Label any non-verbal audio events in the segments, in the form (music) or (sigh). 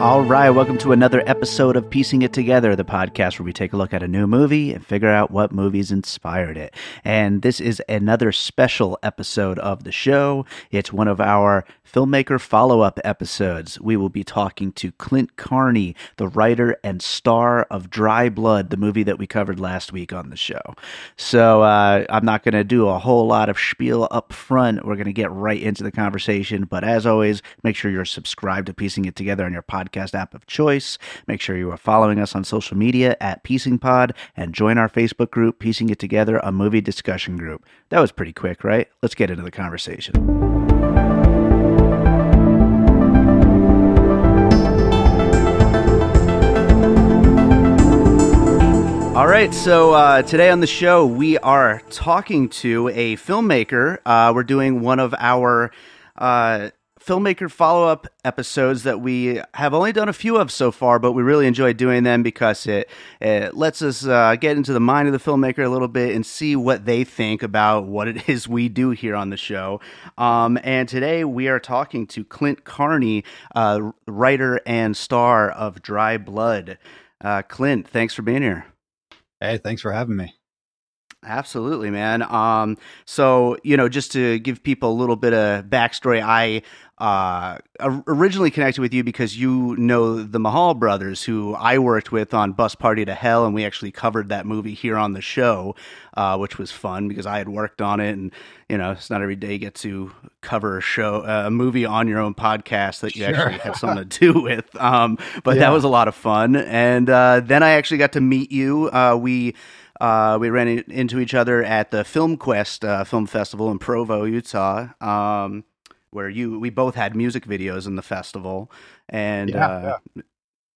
All right, welcome to another episode of Piecing It Together, the podcast where we take a look at a new movie and figure out what movies inspired it. And this is another special episode of the show. It's one of our filmmaker follow up episodes. We will be talking to Clint Carney, the writer and star of Dry Blood, the movie that we covered last week on the show. So uh, I'm not going to do a whole lot of spiel up front. We're going to get right into the conversation. But as always, make sure you're subscribed to Piecing It Together on your podcast app of choice. Make sure you are following us on social media at Piecing Pod and join our Facebook group, Piecing It Together, a movie discussion group. That was pretty quick, right? Let's get into the conversation. All right, so uh, today on the show, we are talking to a filmmaker. Uh, we're doing one of our uh, filmmaker follow up episodes that we have only done a few of so far, but we really enjoy doing them because it, it lets us uh, get into the mind of the filmmaker a little bit and see what they think about what it is we do here on the show. Um, and today we are talking to Clint Carney, uh, writer and star of Dry Blood. Uh, Clint, thanks for being here. Hey, thanks for having me. Absolutely, man. Um, so you know, just to give people a little bit of backstory, I uh, originally connected with you because you know the Mahal brothers, who I worked with on Bus Party to Hell, and we actually covered that movie here on the show, uh, which was fun because I had worked on it, and you know, it's not every day you get to cover a show, uh, a movie on your own podcast that you sure. actually had something to do (laughs) with. Um, but yeah. that was a lot of fun, and uh, then I actually got to meet you. Uh, we. Uh, we ran into each other at the Film Quest uh, Film Festival in Provo, Utah. Um, where you we both had music videos in the festival, and yeah, uh, yeah.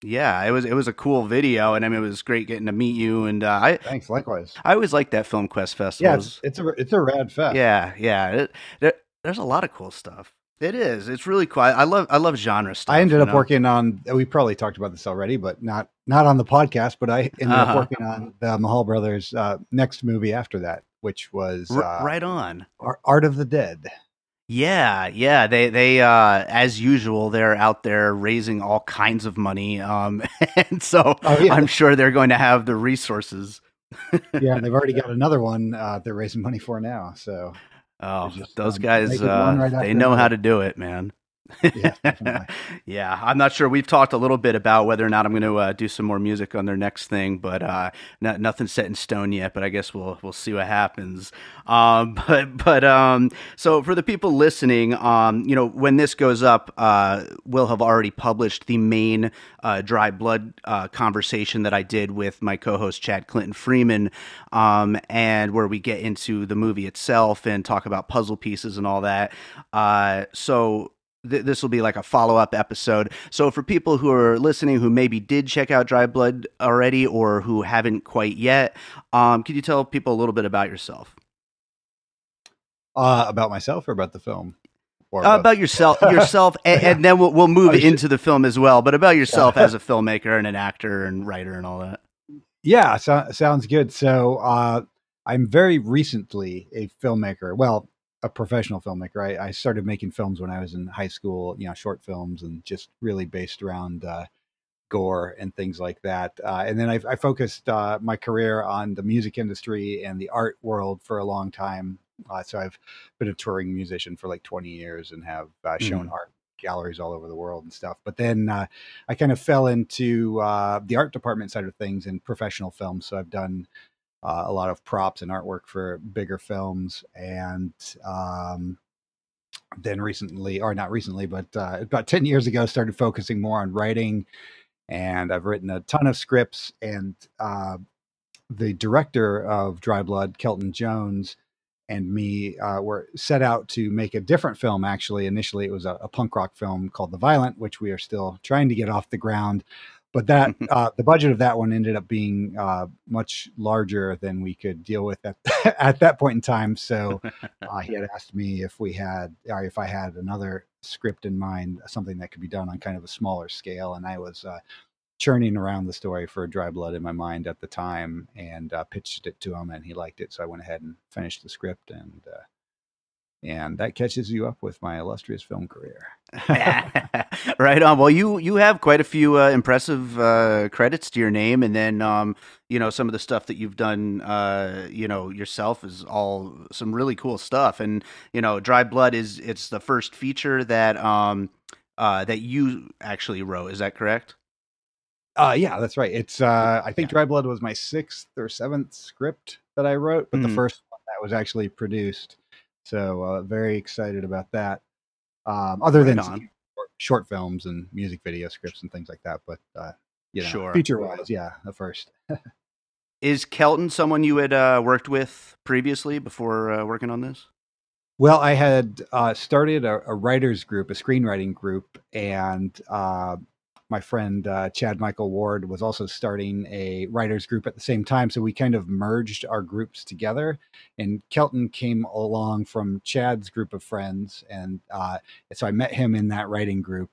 yeah, it was it was a cool video, and I mean it was great getting to meet you. And uh, I thanks likewise. I always like that Film Quest festival. Yeah, it's, it's a it's a rad fest. Yeah, yeah. It, it, there's a lot of cool stuff. It is. It's really cool. I love I love genre stuff. I ended up know? working on. We probably talked about this already, but not not on the podcast. But I ended uh-huh. up working on the Mahal brothers' uh, next movie after that, which was uh, right on Art of the Dead. Yeah, yeah. They they uh as usual they're out there raising all kinds of money. Um (laughs) and so oh, yeah. I'm sure they're going to have the resources. yeah, they've already (laughs) got another one uh they're raising money for now. So Oh, those guys uh right they know how to do it, man yeah, (laughs) yeah. I'm not sure. We've talked a little bit about whether or not I'm going to uh, do some more music on their next thing, but uh, not, nothing's set in stone yet. But I guess we'll we'll see what happens. Um, (laughs) but but um, so for the people listening, um, you know, when this goes up, uh, we'll have already published the main uh, dry blood uh, conversation that I did with my co-host Chad Clinton Freeman, um, and where we get into the movie itself and talk about puzzle pieces and all that. Uh, so th- this will be like a follow up episode. So for people who are listening who maybe did check out Dry Blood already or who haven't quite yet, um, could you tell people a little bit about yourself? Uh, about myself or about the film? Uh, about yourself, (laughs) yourself, and, and, then we'll, we'll move oh, into the film as well. But about yourself as a (laughs) filmmaker and an actor and writer and all that. Yeah, so, sounds good. So uh, I'm very recently a filmmaker. Well, a professional filmmaker. I, I, started making films when I was in high school, you know, short films and just really based around uh, gore and things like that. Uh, and then I, I focused uh, my career on the music industry and the art world for a long time. Uh, so I've been a touring musician for like 20 years and have uh, shown mm. art galleries all over the world and stuff. But then uh, I kind of fell into uh, the art department side of things in professional films. So I've done uh, a lot of props and artwork for bigger films, and um, then recently, or not recently, but uh, about ten years ago, started focusing more on writing. And I've written a ton of scripts, and uh, the director of Dry Blood, Kelton Jones, and me uh, were set out to make a different film. Actually, initially it was a, a, punk rock film called The Violent, which we are still trying to get off the ground. But that (laughs) uh, the budget of that one ended up being uh, much larger than we could deal with at (laughs) at that point in time. So (laughs) uh, he had asked me if we had, or if I had another script in mind, something that could be done on kind of a smaller scale, and I was uh, churning around the story for Dry Blood in my mind at the time and uh, pitched it to him, and he liked it. So I went ahead and finished the script, and uh, and that catches you up with my illustrious film career. (laughs) (laughs) right on. Well, you you have quite a few uh, impressive uh, credits to your name, and then um, you know some of the stuff that you've done, uh, you know yourself is all some really cool stuff. And you know, Dry Blood is it's the first feature that um, uh, that you actually wrote. Is that correct? Uh, yeah, that's right. It's uh, I think yeah. Dry Blood was my sixth or seventh script that I wrote, but mm-hmm. the first one that was actually produced. So uh, very excited about that. Um, other right than short films and music video scripts and things like that, but uh, you know, sure. feature wise, yeah, the first. (laughs) Is Kelton someone you had uh, worked with previously before uh, working on this? Well, I had uh, started a, a, writers group, a screenwriting group, and uh, my friend uh, Chad Michael Ward was also starting a writers group at the same time. So we kind of merged our groups together. And Kelton came along from Chad's group of friends. And uh, so I met him in that writing group.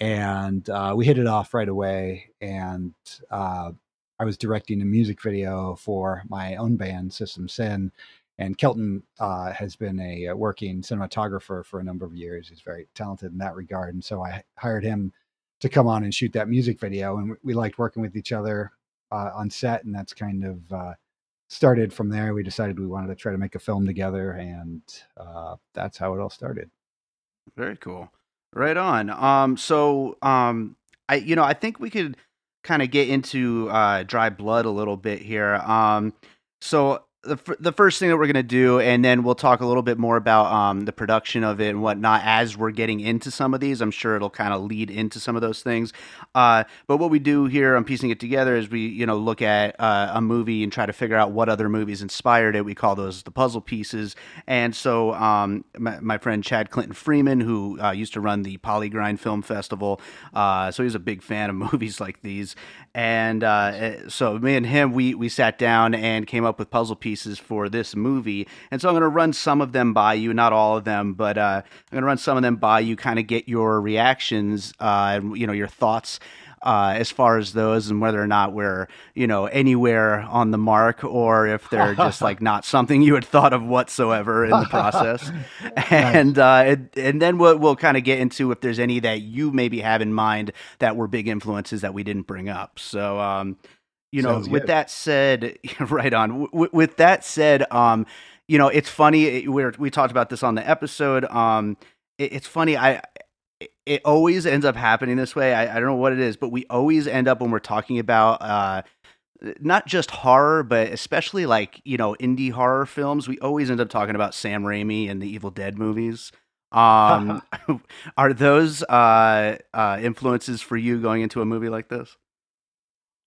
And uh, we hit it off right away. And uh, I was directing a music video for my own band, System Sin. And Kelton uh, has been a, a working cinematographer for a number of years. He's very talented in that regard. And so I hired him to come on and shoot that music video. And we liked working with each other uh, on set, and that's kind of uh, started from there. We decided we wanted to try to make a film together, and uh, that's how it all started. Very cool. Right on. Um, so, um, I you know I think we could kind of get into uh, Dry Blood a little bit here. Um, so the, the first thing that we're going to do, and then we'll talk a little bit more about um, the production of it and whatnot as we're getting into some of these. I'm sure it'll kind of lead into some of those things. Uh, but what we do here on piecing it together is we, you know, look at uh, a movie and try to figure out what other movies inspired it. We call those the puzzle pieces. And so um, my, my, friend Chad Clinton Freeman, who uh, used to run the PollyGrind Film Festival, uh, so he's a big fan of (laughs) movies like these. And uh, eh, so me and him, we we sat down and came up with puzzle pieces pieces for this movie. And so I'm going to run some of them by you, not all of them, but uh, I'm going to run some of them by you, kind of get your reactions, uh, you know your thoughts. Uh, as far as those and whether or not we're you know anywhere on the mark or if they're just (laughs) like not something you had thought of whatsoever in the process (laughs) and uh, and, and then we'll, we'll kind of get into if there's any that you maybe have in mind that were big influences that we didn't bring up so um, you know, Sounds with good. that said, (laughs) right on. W- with that said, um, you know, it's funny. We we talked about this on the episode. Um, it, it's funny. I it always ends up happening this way. I, I don't know what it is, but we always end up when we're talking about uh, not just horror, but especially like you know indie horror films. We always end up talking about Sam Raimi and the Evil Dead movies. (laughs) Um, (laughs) are those uh, uh, influences for you going into a movie like this?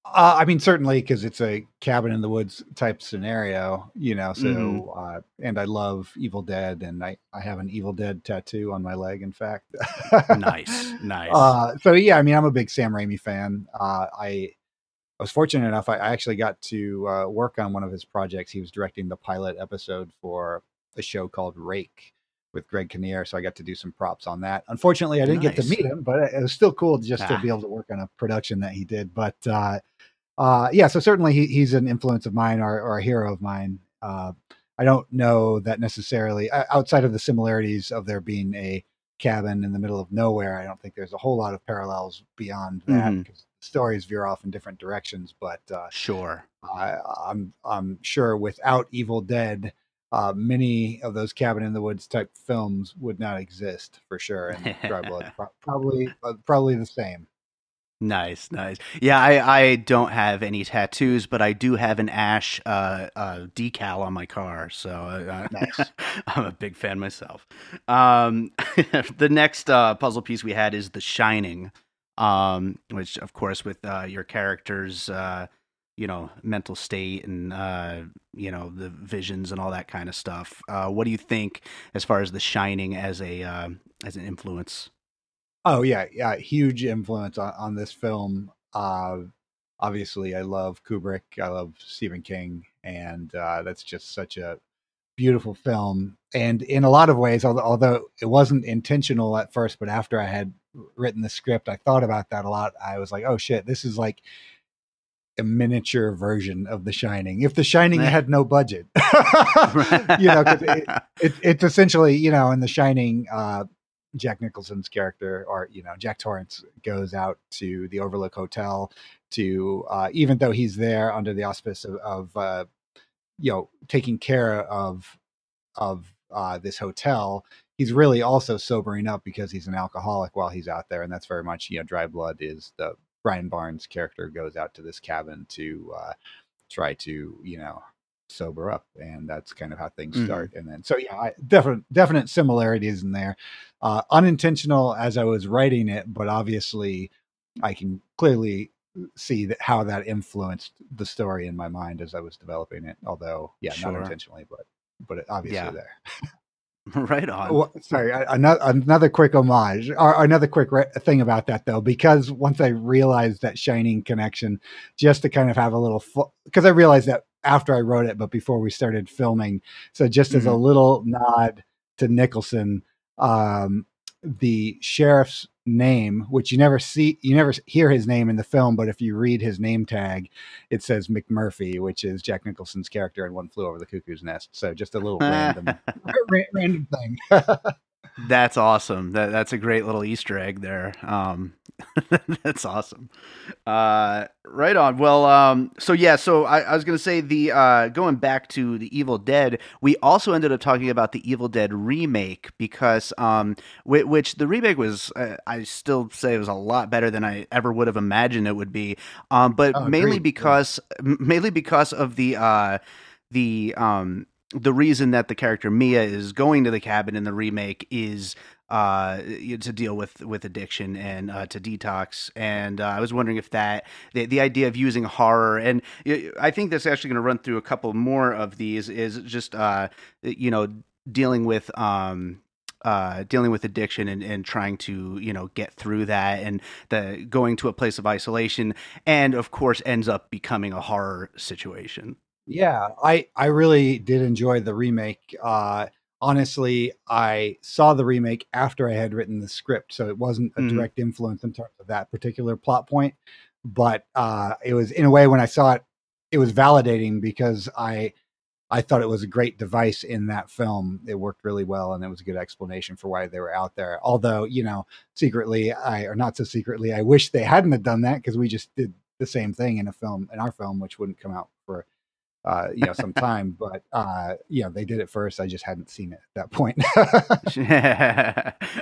Uh, I mean, certainly because it's a cabin in the woods type scenario, you know. So, mm-hmm. uh, and I love Evil Dead, and I I have an Evil Dead tattoo on my leg. In fact, nice, (laughs) nice. Uh, so yeah, I mean, I'm a big Sam Raimi fan. Uh, I I was fortunate enough; I, I actually got to uh, work on one of his projects. He was directing the pilot episode for a show called Rake, with Greg Kinnear, so I got to do some props on that. Unfortunately, I didn't nice. get to meet him, but it was still cool just ah. to be able to work on a production that he did. But uh, uh, yeah, so certainly he, he's an influence of mine or, or a hero of mine. Uh, I don't know that necessarily outside of the similarities of there being a cabin in the middle of nowhere. I don't think there's a whole lot of parallels beyond that mm-hmm. because stories veer off in different directions. But uh, sure, I, I'm I'm sure without Evil Dead, uh, many of those cabin in the woods type films would not exist for sure. And (laughs) Dry Blood probably uh, probably the same. Nice, nice. Yeah, I, I don't have any tattoos, but I do have an Ash uh, uh, decal on my car, so uh, Nice. (laughs) I'm a big fan myself. Um, (laughs) the next uh, puzzle piece we had is The Shining, um, which, of course, with uh, your character's, uh, you know, mental state and uh, you know the visions and all that kind of stuff. Uh, what do you think as far as The Shining as a uh, as an influence? Oh yeah, yeah, huge influence on, on this film. Uh, obviously, I love Kubrick. I love Stephen King, and uh, that's just such a beautiful film. And in a lot of ways, although, although it wasn't intentional at first, but after I had written the script, I thought about that a lot. I was like, oh shit, this is like a miniature version of The Shining. If The Shining had no budget, (laughs) you know, 'cause it, it, it's essentially, you know, in The Shining, uh, Jack Nicholson's character, or you know, Jack Torrance goes out to the Overlook Hotel to, uh, even though he's there under the auspice of, of uh, you know, taking care of of uh, this hotel. He's really also sobering up because he's an alcoholic while he's out there, and that's very much you know, Dry Blood is the Brian Barnes character goes out to this cabin to uh, try to you know sober up, and that's kind of how things Mhm. start. And then so yeah, I, definite definite similarities in there, uh, unintentional as I was writing it, but obviously I can clearly see that how that influenced the story in my mind as I was developing it. Although yeah, Sure. not intentionally, but but it obviously Yeah. there. (laughs) (laughs) right on. Well, sorry, another another quick homage, or another quick re- thing about that though, because once I realized that Shining connection, just to kind of have a little, because I realized that after I wrote it, but before we started filming, so just as a Mhm. little nod to Nicholson, um, the sheriff's name, which you never see, you never hear his name in the film, but if you read his name tag, it says McMurphy, which is Jack Nicholson's character in One Flew Over the Cuckoo's Nest. So just a little random, (laughs) random thing. (laughs) That's awesome. That that's a great little Easter egg there. Um, (laughs) that's awesome. Uh, right on. Well, um, so yeah, so I, I was gonna say the uh, going back to the Evil Dead, we also ended up talking about the Evil Dead remake because um, which, which the remake was, uh, I still say it was a lot better than I ever would have imagined it would be. Um, but Oh, mainly agreed. Yeah. because mainly because of the uh, the um the reason that the character Mia is going to the cabin in the remake is uh to deal with with addiction and uh, to detox. And uh, I was wondering if that the, the idea of using horror and I think that's actually going to run through a couple more of these is just uh you know dealing with um uh, dealing with addiction and, and trying to you know get through that and the going to a place of isolation and of course ends up becoming a horror situation Yeah, I I really did enjoy the remake. Uh, honestly, I saw the remake after I had written the script, so it wasn't a Mhm. direct influence in terms of that particular plot point. But uh, it was in a way when I saw it, it was validating because I I thought it was a great device in that film. It worked really well, and it was a good explanation for why they were out there. Although, you know, secretly, I or not so secretly, I wish they hadn't have done that because we just did the same thing in a film in our film, which wouldn't come out for uh, you know some (laughs) time. But uh, you know, they did it first. I just hadn't seen it at that point.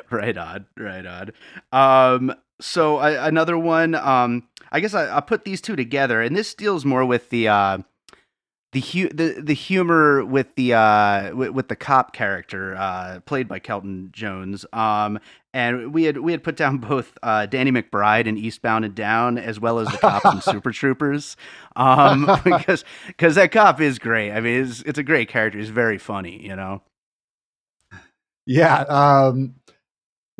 (laughs) right on, right on. Um, so I, another one. Um, I guess I, I put these two together, and this deals more with the uh, the hu- the the humor with the uh with, with the cop character uh played by Kelton Jones. Um, and we had we had put down (laughs) both uh, Danny McBride in Eastbound and Down as well as the cops (laughs) and Super Troopers. Um, (laughs) because because that cop is great. I mean, it's it's a great character. He's very funny. You know. yeah, um,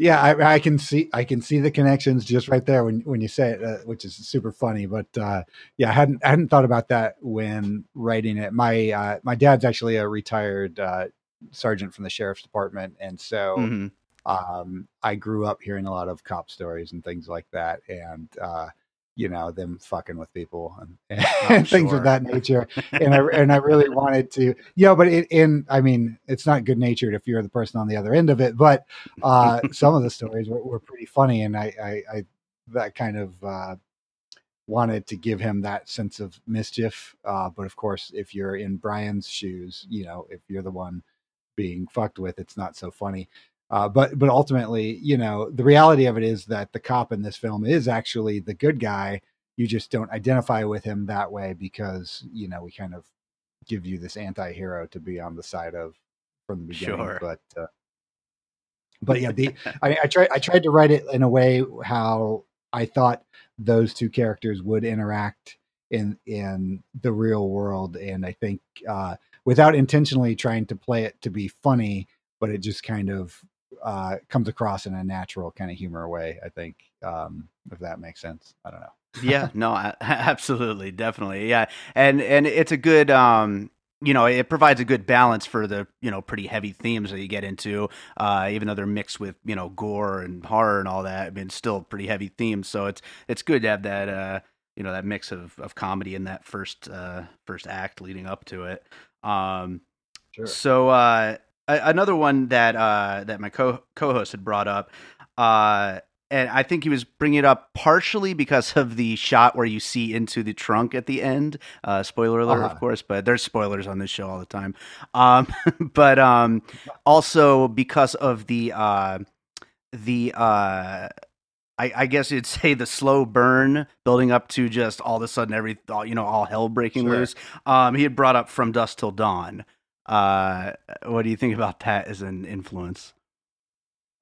yeah, I, I can see I can see the connections just right there when when you say it, uh, which is super funny. But uh, yeah, I hadn't I hadn't thought about that when writing it. My uh, my dad's actually a retired uh, sergeant from the sheriff's department, and so. Mhm. um, I grew up hearing a lot of cop stories and things like that, and uh, you know them fucking with people and, (laughs) and things sure. of that nature. And I and I really wanted to, you know, but it, in I mean, it's not good natured if you're the person on the other end of it. But uh, (laughs) some of the stories were, were pretty funny, and I, I, I that kind of uh, wanted to give him that sense of mischief. Uh, but of course, if you're in Brian's shoes, you know, if you're the one being fucked with, it's not so funny. Uh, but but ultimately, you know, the reality of it is that the cop in this film is actually the good guy. You just don't identify with him that way because you know we kind of give you this anti-hero to be on the side of from the beginning. Sure. But uh, but yeah, the (laughs) I, I tried I tried to write it in a way how I thought those two characters would interact in in the real world, and I think uh, without intentionally trying to play it to be funny, but it just kind of uh, comes across in a natural kind of humor way. I think um, if that makes sense. I don't know. yeah, (laughs) no, a- (laughs) absolutely, definitely, yeah, and and it's a good, um, you know, it provides a good balance for the you know pretty heavy themes that you get into, uh, even though they're mixed with you know gore and horror and all that. I mean, still pretty heavy themes, so it's it's good to have that uh, you know that mix of of comedy in that first uh, first act leading up to it. Um, Sure. so uh, another one that uh, that my co co-host had brought up, uh, and I think he was bringing it up partially because of the shot where you see into the trunk at the end. Uh, spoiler alert, Uh-huh. of course, but there's spoilers on this show all the time. Um, (laughs) but um, also because of the uh, the uh, I, I guess you'd say the slow burn building up to just all of a sudden every all, you know all hell breaking Sure. loose. Um, he had brought up from dusk till dawn. Uh, what do you think about that as an influence?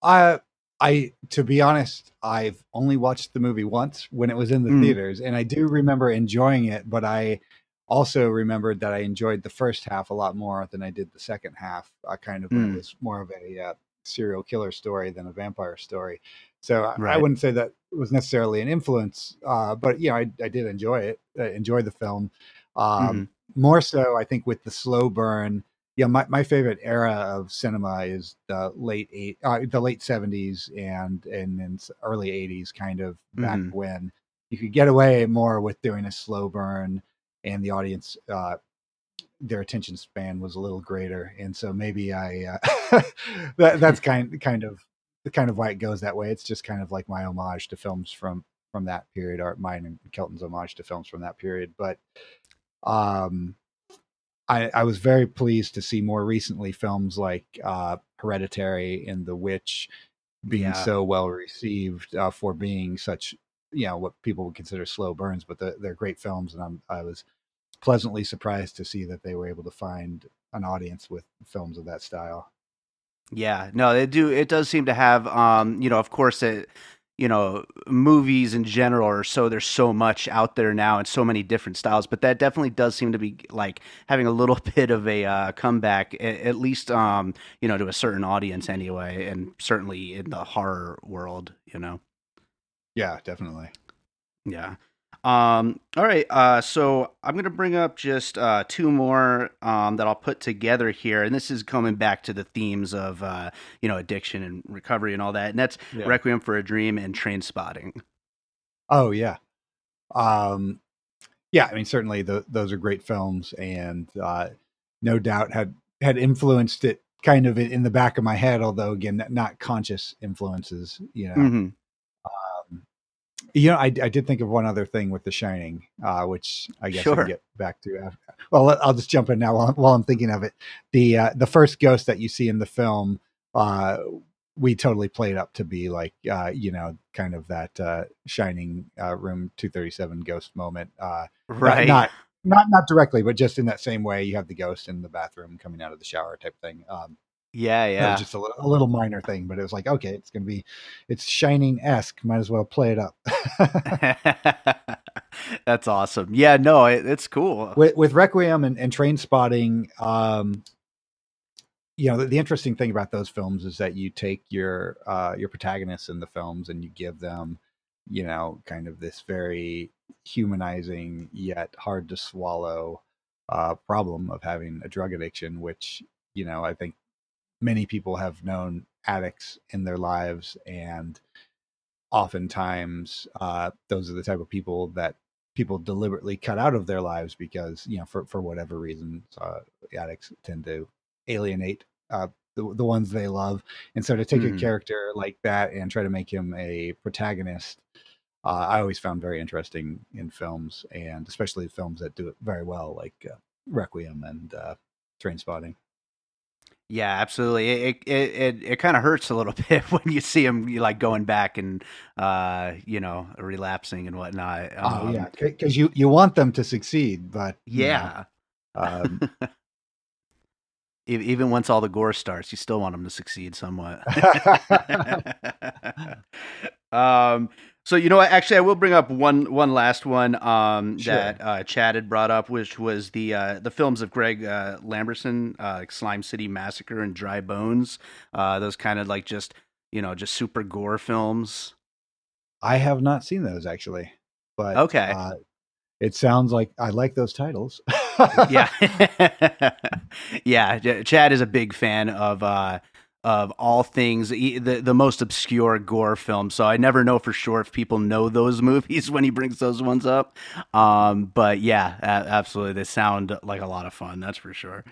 I I to be honest, I've only watched the movie once when it was in the Mm. theaters, and I do remember enjoying it. But I also remembered that I enjoyed the first half a lot more than I did the second half. I kind of Mm. it was more of a uh, serial killer story than a vampire story. So I, I wouldn't say that was necessarily an influence, uh, but you know, I, I did enjoy it, uh, enjoy the film. Um, More so, I think, with the slow burn. Yeah, my, my favorite era of cinema is the late eight, uh, the late seventies and and then early eighties, kind of back Mhm. when you could get away more with doing a slow burn, and the audience, uh, their attention span was a little greater, and so maybe I uh, (laughs) that, (laughs) that's kind kind of the kind of why it goes that way. It's just kind of like my homage to films from from that period, or mine and Kelton's homage to films from that period. But um, I, I was very pleased to see more recently films like uh, Hereditary and The Witch being Yeah. so well received uh, for being such, you know, what people would consider slow burns, but they're, they're great films, and I'm I was pleasantly surprised to see that they were able to find an audience with films of that style. Yeah, no, they do. It does seem to have, um, you know, of course, it, you know, movies in general are so there's so much out there now and so many different styles, but that definitely does seem to be like having a little (laughs) bit of a uh, comeback, a- at least, um, you know, to a certain audience anyway, and certainly in the horror world, you know. Yeah, definitely. Yeah. Um, all right. Uh, so I'm going to bring up just uh, two more um, that I'll put together here. And this is coming back to the themes of, uh, you know, addiction and recovery and all that. And that's Yeah. Requiem for a Dream and Trainspotting. Oh yeah, um, yeah. I mean, certainly the, those are great films, and uh, no doubt had had influenced it kind of in the back of my head. Although again, not conscious influences. You know, hmm um, you know, I, I did think of one other thing with The Shining, uh, which I guess I can get back to. After. Well, I'll just jump in now while, while I'm thinking of it. The uh, the first ghost that you see in the film, uh, we totally played up to be like, uh, you know, kind of that uh, Shining uh, Room 237 ghost moment. Uh, Right. Not, not not directly, but just in that same way, you have the ghost in the bathroom coming out of the shower type thing. Um, yeah. that Yeah. was just a, li- a little minor thing, but it was like, okay, it's gonna be, it's Shining esque. Might as well play it up. (laughs) that's awesome. Yeah. No, it, it's cool. with, with Requiem and, and Trainspotting, um, you know, the, the interesting thing about those films is that you take your uh, your protagonists in the films and you give them, you know, kind of this very humanizing yet hard to swallow uh, problem of having a drug addiction, which you know I think many people have known addicts in their lives, and oftentimes uh, those are the type of people that people deliberately cut out of their lives because you know for for whatever reason uh, addicts tend to alienate uh, the, the ones they love and so to take Mhm. a character like that and try to make him a protagonist uh, I always found very interesting in films, and especially films that do it very well, like uh, Requiem and uh, Trainspotting. Yeah, absolutely. It it it, it kind of hurts a little (laughs) bit when you see him like going back and uh, you know relapsing and whatnot. Um, oh yeah, because you you want them to succeed, but yeah. You know, um, (laughs) even once all the gore starts, you still want them to succeed somewhat. (laughs) um, so you know? Actually, I will bring up one one last one um, sure. that uh, Chad had brought up, which was the uh, the films of Greg uh, Lamberson, uh, Slime City Massacre and Dry Bones. Uh, those kind of like just you know just super gore films. I have not seen those actually, but okay. Uh, it sounds like I like those titles. yeah, (laughs) (laughs) yeah. Chad is a big fan of of all things the the most obscure gore film. So I never know for sure if people know those (laughs) movies when he brings those ones up. Um, but yeah, absolutely, they sound like a lot of fun. That's for sure.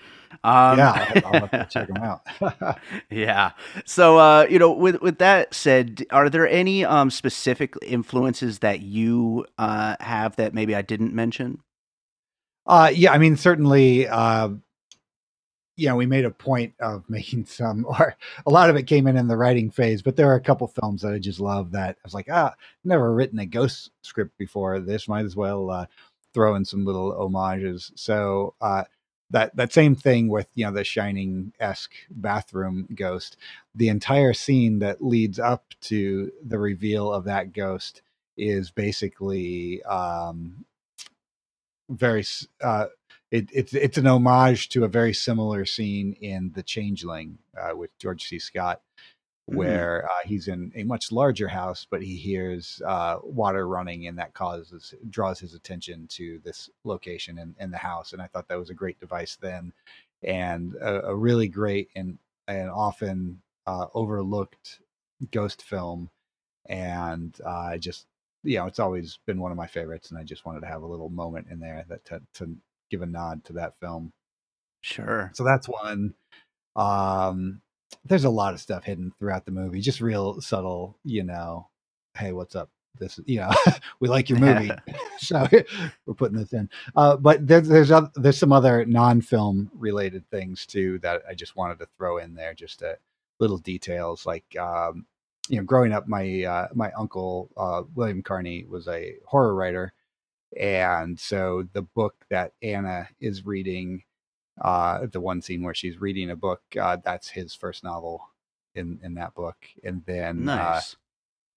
Um, yeah, I'll have to (laughs) check them out. (laughs) yeah. So uh, you know, with with that said, are there any um, specific influences that you uh, have that maybe I didn't mention? Uh, yeah, I mean, certainly, uh, you know, we made a point of (laughs) making some, or a lot of it came in in the writing phase, but there are a couple films that I just love that I was like, ah, never written a ghost script before. This might as well uh, throw in some little homages. So uh, that that same thing with you know the Shining esque bathroom ghost, the entire scene that leads up to the reveal of that ghost is basically um, very uh, it, it's it's an homage to a very similar scene in The Changeling uh, with George C. Scott, mm-hmm. where mm. uh, he's in a much larger house, but he hears uh, water running, and that causes draws his attention to this location in, in the house. And I thought that was a great device then, and a, a really great and and often uh, overlooked ghost film. And uh, I just you know, it's always been one of my favorites, and I just wanted to have a little moment in there that to, to give a nod to that film. Sure. So that's one. Um, there's a lot of stuff hidden throughout the movie, just real subtle, you know. Hey, what's up? This, you know, (laughs) we like your movie, (laughs) (laughs) so we're putting this in. Uh, but there's there's other, there's some other non-film related things too that I just wanted to throw in there, just a, little details like um, you know, growing up, my uh, my uncle uh, William Carney was a horror writer, and so the book that Anna is reading, uh, the one scene where she's reading a book, uh, that's his first novel in in that book. And then uh, nice. uh,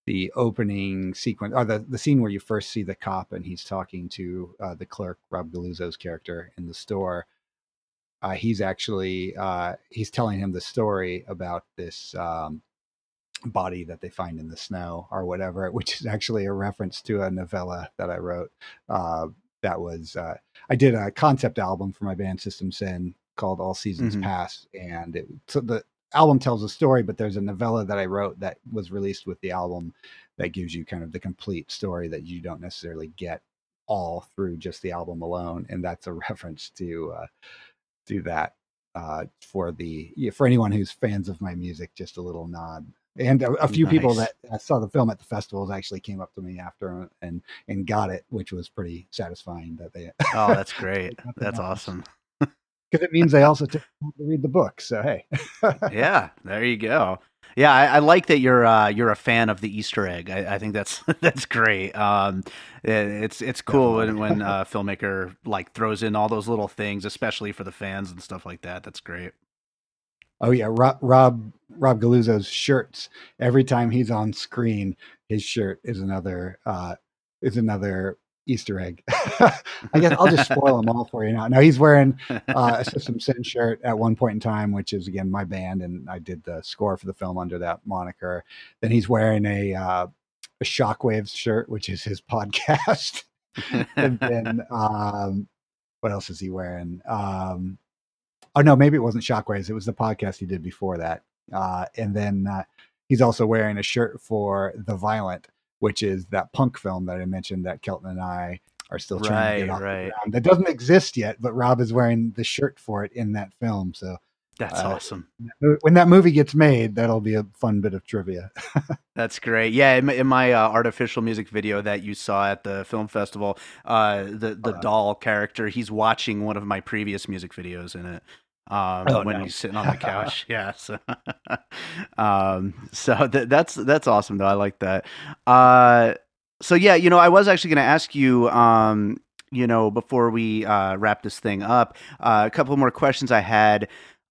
the opening sequence, or the, the scene where you first see the cop and he's talking to uh, the clerk, Rob Galluzzo's character in the store. Uh, he's actually uh, he's telling him the story about this um, body that they find in the snow or whatever, which is actually a reference to a novella that I wrote. Uh, that was uh, I did a concept album for my band System Sin called All Seasons mm-hmm. Pass, and it, so the album tells a story, but there's a novella that I wrote that was released with the album that gives you kind of the complete story that you don't necessarily get all through just the album alone, and that's a (laughs) reference to uh, to that uh, for the for anyone who's fans of my music. Just a little nod and a, a few nice. people that saw the film at the festivals actually came up to me after and and got it, which was pretty satisfying. That they (laughs) oh, that's great. that's awesome. (laughs) Because it means they also took to read the book. So hey, (laughs) yeah, there you go. Yeah, I, I, like that you're uh, you're a fan of the Easter egg. I, I think that's that's great. Um, it's it's cool when when a filmmaker like throws in all those little things, especially for the fans and stuff like that. That's great. Oh yeah, Rob Rob Rob Galluzzo's shirts. Every time he's on screen, his shirt is another uh, is another Easter egg. (laughs) I guess I'll just spoil them all for you now. Now he's wearing uh, a System Sin shirt at one point in time, which is again my band, and I did the score for the film under that moniker. Then he's wearing a uh, a Shockwaves shirt, which is his (laughs) podcast. (laughs) and then um, what else is he wearing? Um, Oh no, maybe it wasn't Shockwaves. It was the podcast he did before that. Uh, and then uh, he's also wearing a shirt for The Violent, which is that punk film that I mentioned that Kelton and I are still trying right, to get off right. the ground. That doesn't exist yet, but Rob is wearing the shirt for it in that film. So That's uh, awesome. When that movie gets made, that'll be a fun bit of trivia. (laughs) That's great. Yeah, in my, in my uh, artificial music video that you saw at the film festival, uh, the the uh, doll character, he's watching one of my previous music videos in it. Um, oh, when no. he's sitting on the (laughs) couch, yeah. So, (laughs) um, so th- that's that's awesome though. I like that. Uh, so yeah, you know, I was actually going to ask you, um, you know, before we uh, wrap this thing up, uh, a couple more questions I had.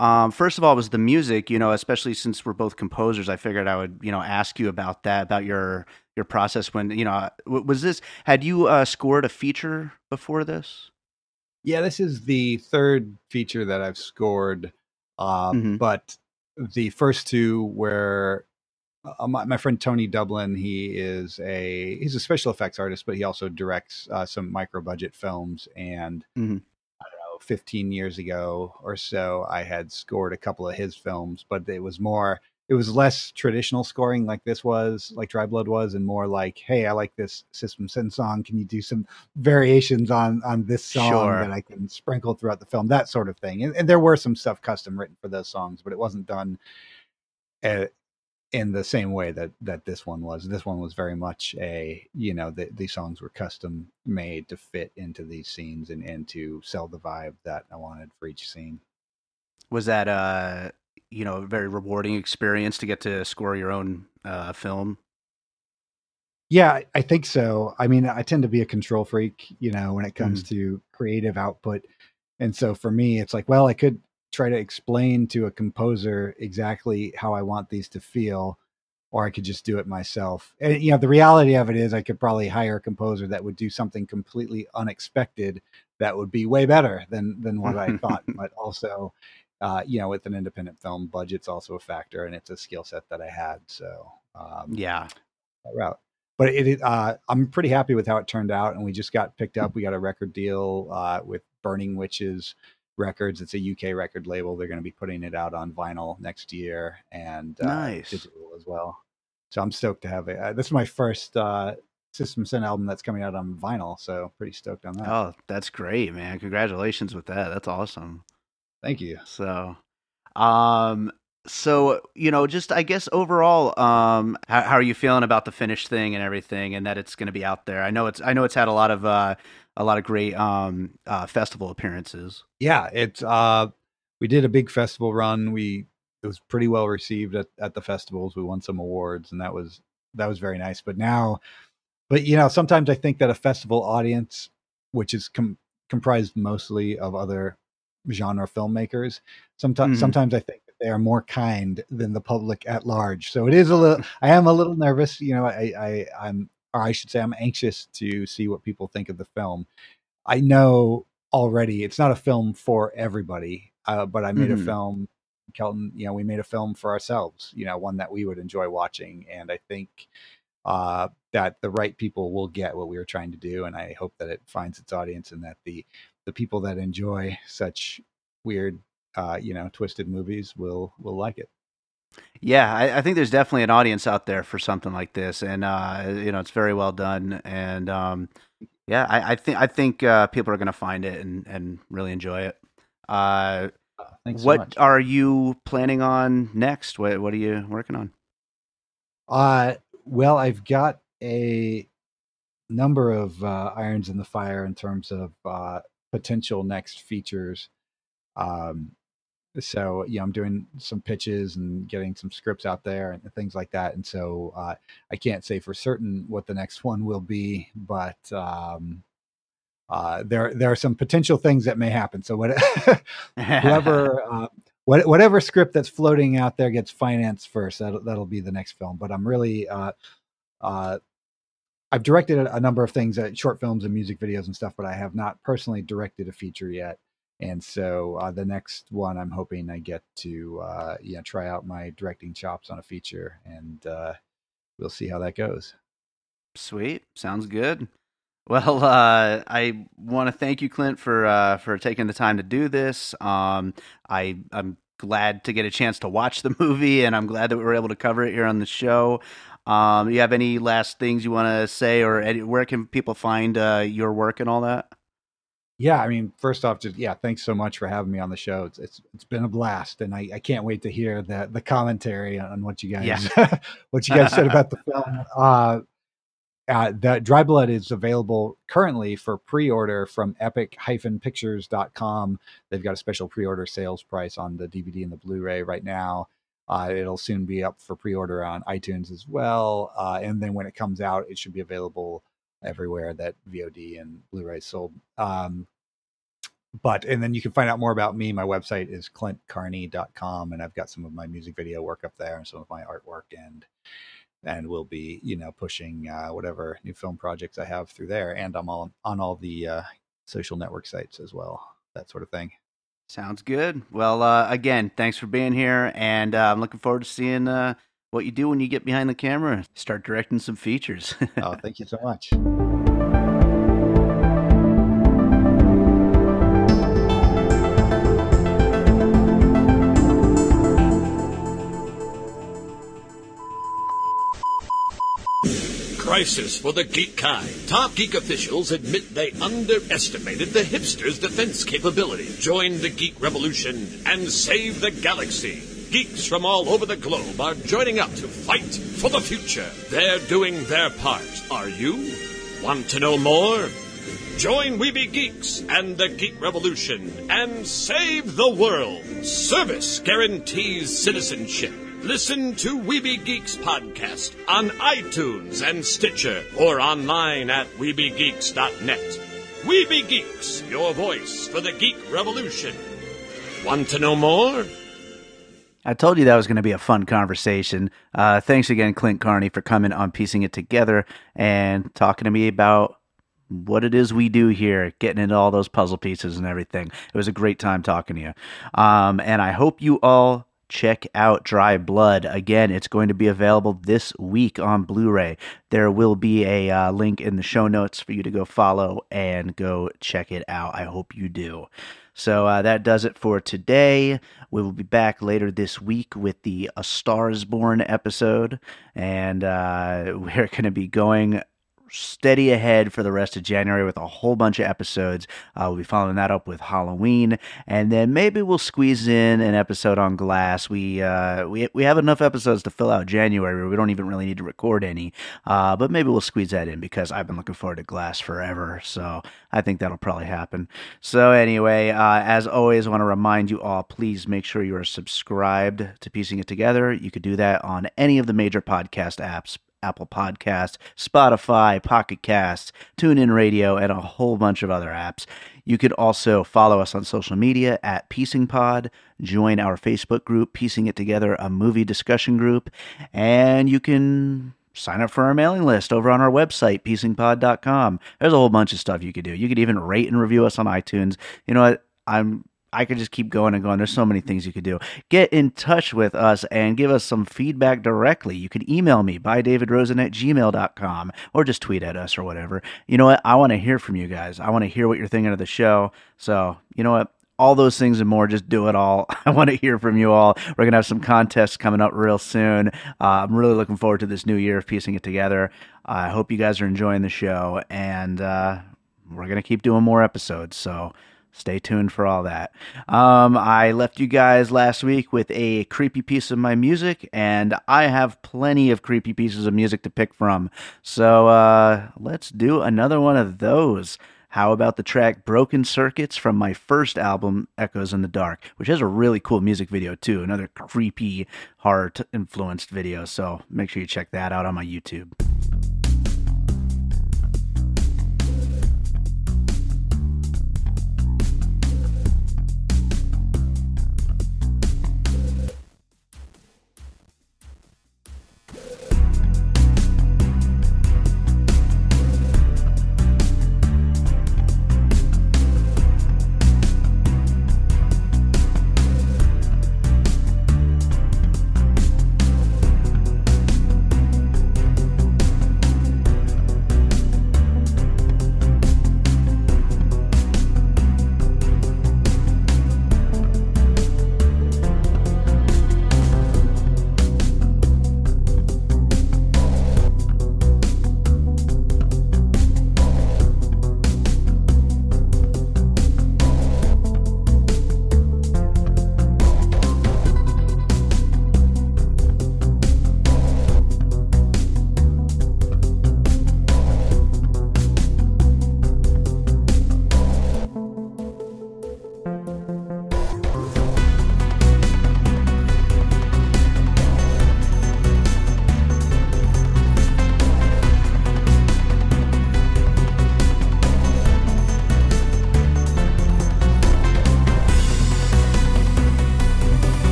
Um, first of all, was the music. You know, especially since we're both composers, I figured I would, you know, ask you about that, about your your process when, you know, was this had you uh, scored a feature before this? Yeah, this is the third feature that I've scored, uh, mm-hmm. but the first two were uh, my, my, friend Tony Dublin. He is a he's a special effects artist, but he also directs uh, some micro budget films and. Mm-hmm 15 years ago or so, I had scored a couple of his films, but it was more, it was less traditional scoring like this was, like Dry Blood was, and more like, hey, I like this System Sin song. Can you do some variations on on this song sure. that I can sprinkle throughout the film? That sort of thing. And, and there were some stuff custom written for those songs, but it wasn't done uh, in the same way that that this one was. This one was very much a you know the the songs were custom made to fit into these scenes and and to sell the vibe that I wanted for each scene. Was that uh you know a very rewarding experience to get to score your own uh, film? Yeah, I think so. I mean, I tend to be a control freak, you know, when it comes mm. to creative output. And so for me, it's like, well, I could try to explain to a composer exactly how I want these to feel, or I could just do it myself. And you know, the reality of it is, I could probably hire a composer that would do something completely unexpected that would be way better than than what I (laughs) thought. But also, uh, you know, with an independent film, budget's also a factor, and it's a skill set that I had. So um, yeah, route. But it, it uh, I'm pretty happy with how it turned out, and we just got picked up. We got a record deal uh, with Burning Witches Records. It's a UK record label. They're going to be putting it out on vinyl next year and uh, nice. digital as well. So I'm stoked to have it. Uh, this is my first uh, System Sin album that's coming out on vinyl. So pretty stoked on that. Oh, that's great, man! Congratulations with that. That's awesome. Thank you. So, um, so you know, just I guess overall, um, how, how, are you feeling about the finished thing and everything, and that it's going to be out there? I know it's I know it's had a lot of uh, a lot of great um, uh, festival appearances. Yeah, it's uh, we did a big festival run. We it was pretty well received at, at the festivals. We won some awards, and that was that was very nice. But now, but you know, sometimes I think that a festival audience, which is com- comprised mostly of other genre filmmakers, sometimes mm-hmm. sometimes I think they are more kind than the public at large. So it is a little. I am a little nervous. You know, I, I I'm or I should say, I'm anxious to see what people think of the film. I know already it's not a film for everybody, uh, but I made mm-hmm. a film. Kelton, you know, we made a film for ourselves. You know, one that we would enjoy watching, and I think uh, that the right people will get what we were trying to do, and I hope that it finds its audience, and that the the people that enjoy such weird, uh, you know, twisted movies will will like it. Yeah, I, I, think there's definitely an audience out there for something like this, and uh, you know, it's very well done. And um, yeah, I, I, think I think uh, people are going to find it and, and really enjoy it. Uh, Thanks what so are you planning on next? What What are you working on? Uh, well, I've got a number of uh, irons in the fire in terms of uh, potential next features. Um, so you know i'm doing some pitches and getting some scripts out there and things like that and so uh, i can't say for certain what the next one will be but um, uh, there there are some potential things that may happen. So what, (laughs) whoever (laughs) uh, what, whatever script that's floating out there gets financed first that'll, that'll be the next film. But i'm really uh, uh, i've directed a, a number of things uh, short films and music videos and stuff but i have not personally directed a feature yet and so uh, the next one, I'm hoping I get to uh, try out my directing chops on a feature, and uh, we'll see how that goes. Sweet, sounds good. Well, uh, I want to thank you, Clint, for uh, for taking the time to do this. Um, I I'm glad to get a chance to watch the (laughs) movie, and I'm glad that we were able to cover it here on the show. Um, you have any last things you want to say, or where can people find uh, your work and all that? Yeah, I mean, first off, just yeah, thanks so much for having me on the show. It's it's, it's been a blast, and I, I can't wait to hear the the commentary on what you guys yeah. (laughs) (laughs) what you guys said about the film. Uh, uh, the Dry Blood is available currently for pre-order from epic-pictures.com. They've got a special pre-order sales price on the DVD and the Blu-ray right now. Uh, it'll soon be up for pre-order on iTunes as well, uh, and then when it comes out, it should be available everywhere that VOD and Blu-ray sold. Um, but and then you can find out more about me. My website is clintcarney.com, and I've got some of my music video work up there and some of my artwork and and we'll be you know pushing uh, whatever new film projects I have through there, and I'm all on all the uh, social network sites as well, that sort of thing. Sounds good. Well, uh, again, thanks for being here, and uh, I'm looking forward to seeing uh, what you do when you get behind the camera, start directing some features. (laughs) oh, thank you so much. Crisis for the geek kind. Top geek officials admit they underestimated the hipsters' defense capability. Join the geek revolution and save the galaxy. Geeks from all over the globe are joining up to fight for the future. They're doing their part. Are you? Want to know more? Join Weeby Geeks and the Geek Revolution and save the world. Service guarantees citizenship. Listen to Weeby Geeks podcast on iTunes and Stitcher or online at WeebyGeeks.net. Weeby Geeks, your voice for the geek revolution. Want to know more? I told you that was going to be a fun conversation. Uh, thanks again, Clint Carney, for coming on Piecing It Together and talking to me about what it is we do here, getting into all those puzzle pieces and everything. It was a great time talking to you. Um, and I hope you all check out Dry Blood. Again, it's going to be available this week on Blu ray. There will be a uh, link in the show notes for you to go follow and go check it out. I hope you do. So uh, that does it for today. We will be back later this week with the A Star is Born episode, and uh, (laughs) we're going to be going steady ahead for the rest of January with a whole bunch of episodes. Uh, we'll be following that up with Halloween, and then maybe we'll squeeze in an episode on Glass. We uh, we we have enough episodes to fill out January. We don't even really need to record any, uh, but maybe we'll squeeze that in because I've been looking forward to Glass forever. So I think that'll probably happen. So anyway, uh, as always, I want to remind you all: please make sure you are subscribed to Piecing It Together. You could do that on any of the major podcast apps. Apple Podcast, Spotify, Pocket Cast, TuneIn Radio, and a whole bunch of other apps. You could also follow us on social media at Piecing Pod, join our Facebook group, Piecing It Together, a movie discussion group, and you can sign up for our mailing list over on our website, piecingpod.com. There's a whole bunch of stuff you could do. You could even rate and review us on iTunes. You know what? I'm I could just keep going and going. There's so many things you could do. Get in touch with us and give us some feedback directly. You can email me by davidrosen at gmail.com or just tweet at us or whatever. You know what? I want to hear from you guys. I want to hear what you're thinking of the show. So, you know what? All those things and more, just do it all. (laughs) I want to hear from you all. We're going to have some contests coming up real soon. Uh, I'm really looking forward to this new year of piecing it together. I hope you guys are enjoying the show, and uh, we're going to keep doing more episodes. So, stay tuned for all that. Um, I left you guys last week with a creepy piece of my music, and I have plenty of creepy pieces of music to pick from. So uh, let's do another one of those. How about the track Broken Circuits from my first album, Echoes in the Dark, which has a really cool music video too, another creepy, horror influenced video. So make sure you check that out on my YouTube.